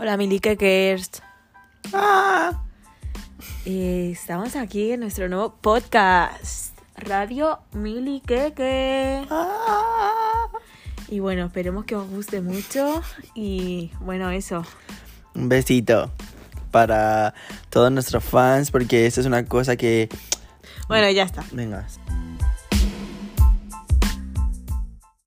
Hola, Mili Kekers. Ah. Estamos aquí en nuestro nuevo podcast, Radio Milikeke ah. Y bueno, esperemos que os guste mucho. Y bueno, eso. Un besito para todos nuestros fans porque esta es una cosa que... Bueno, ya está. Venga.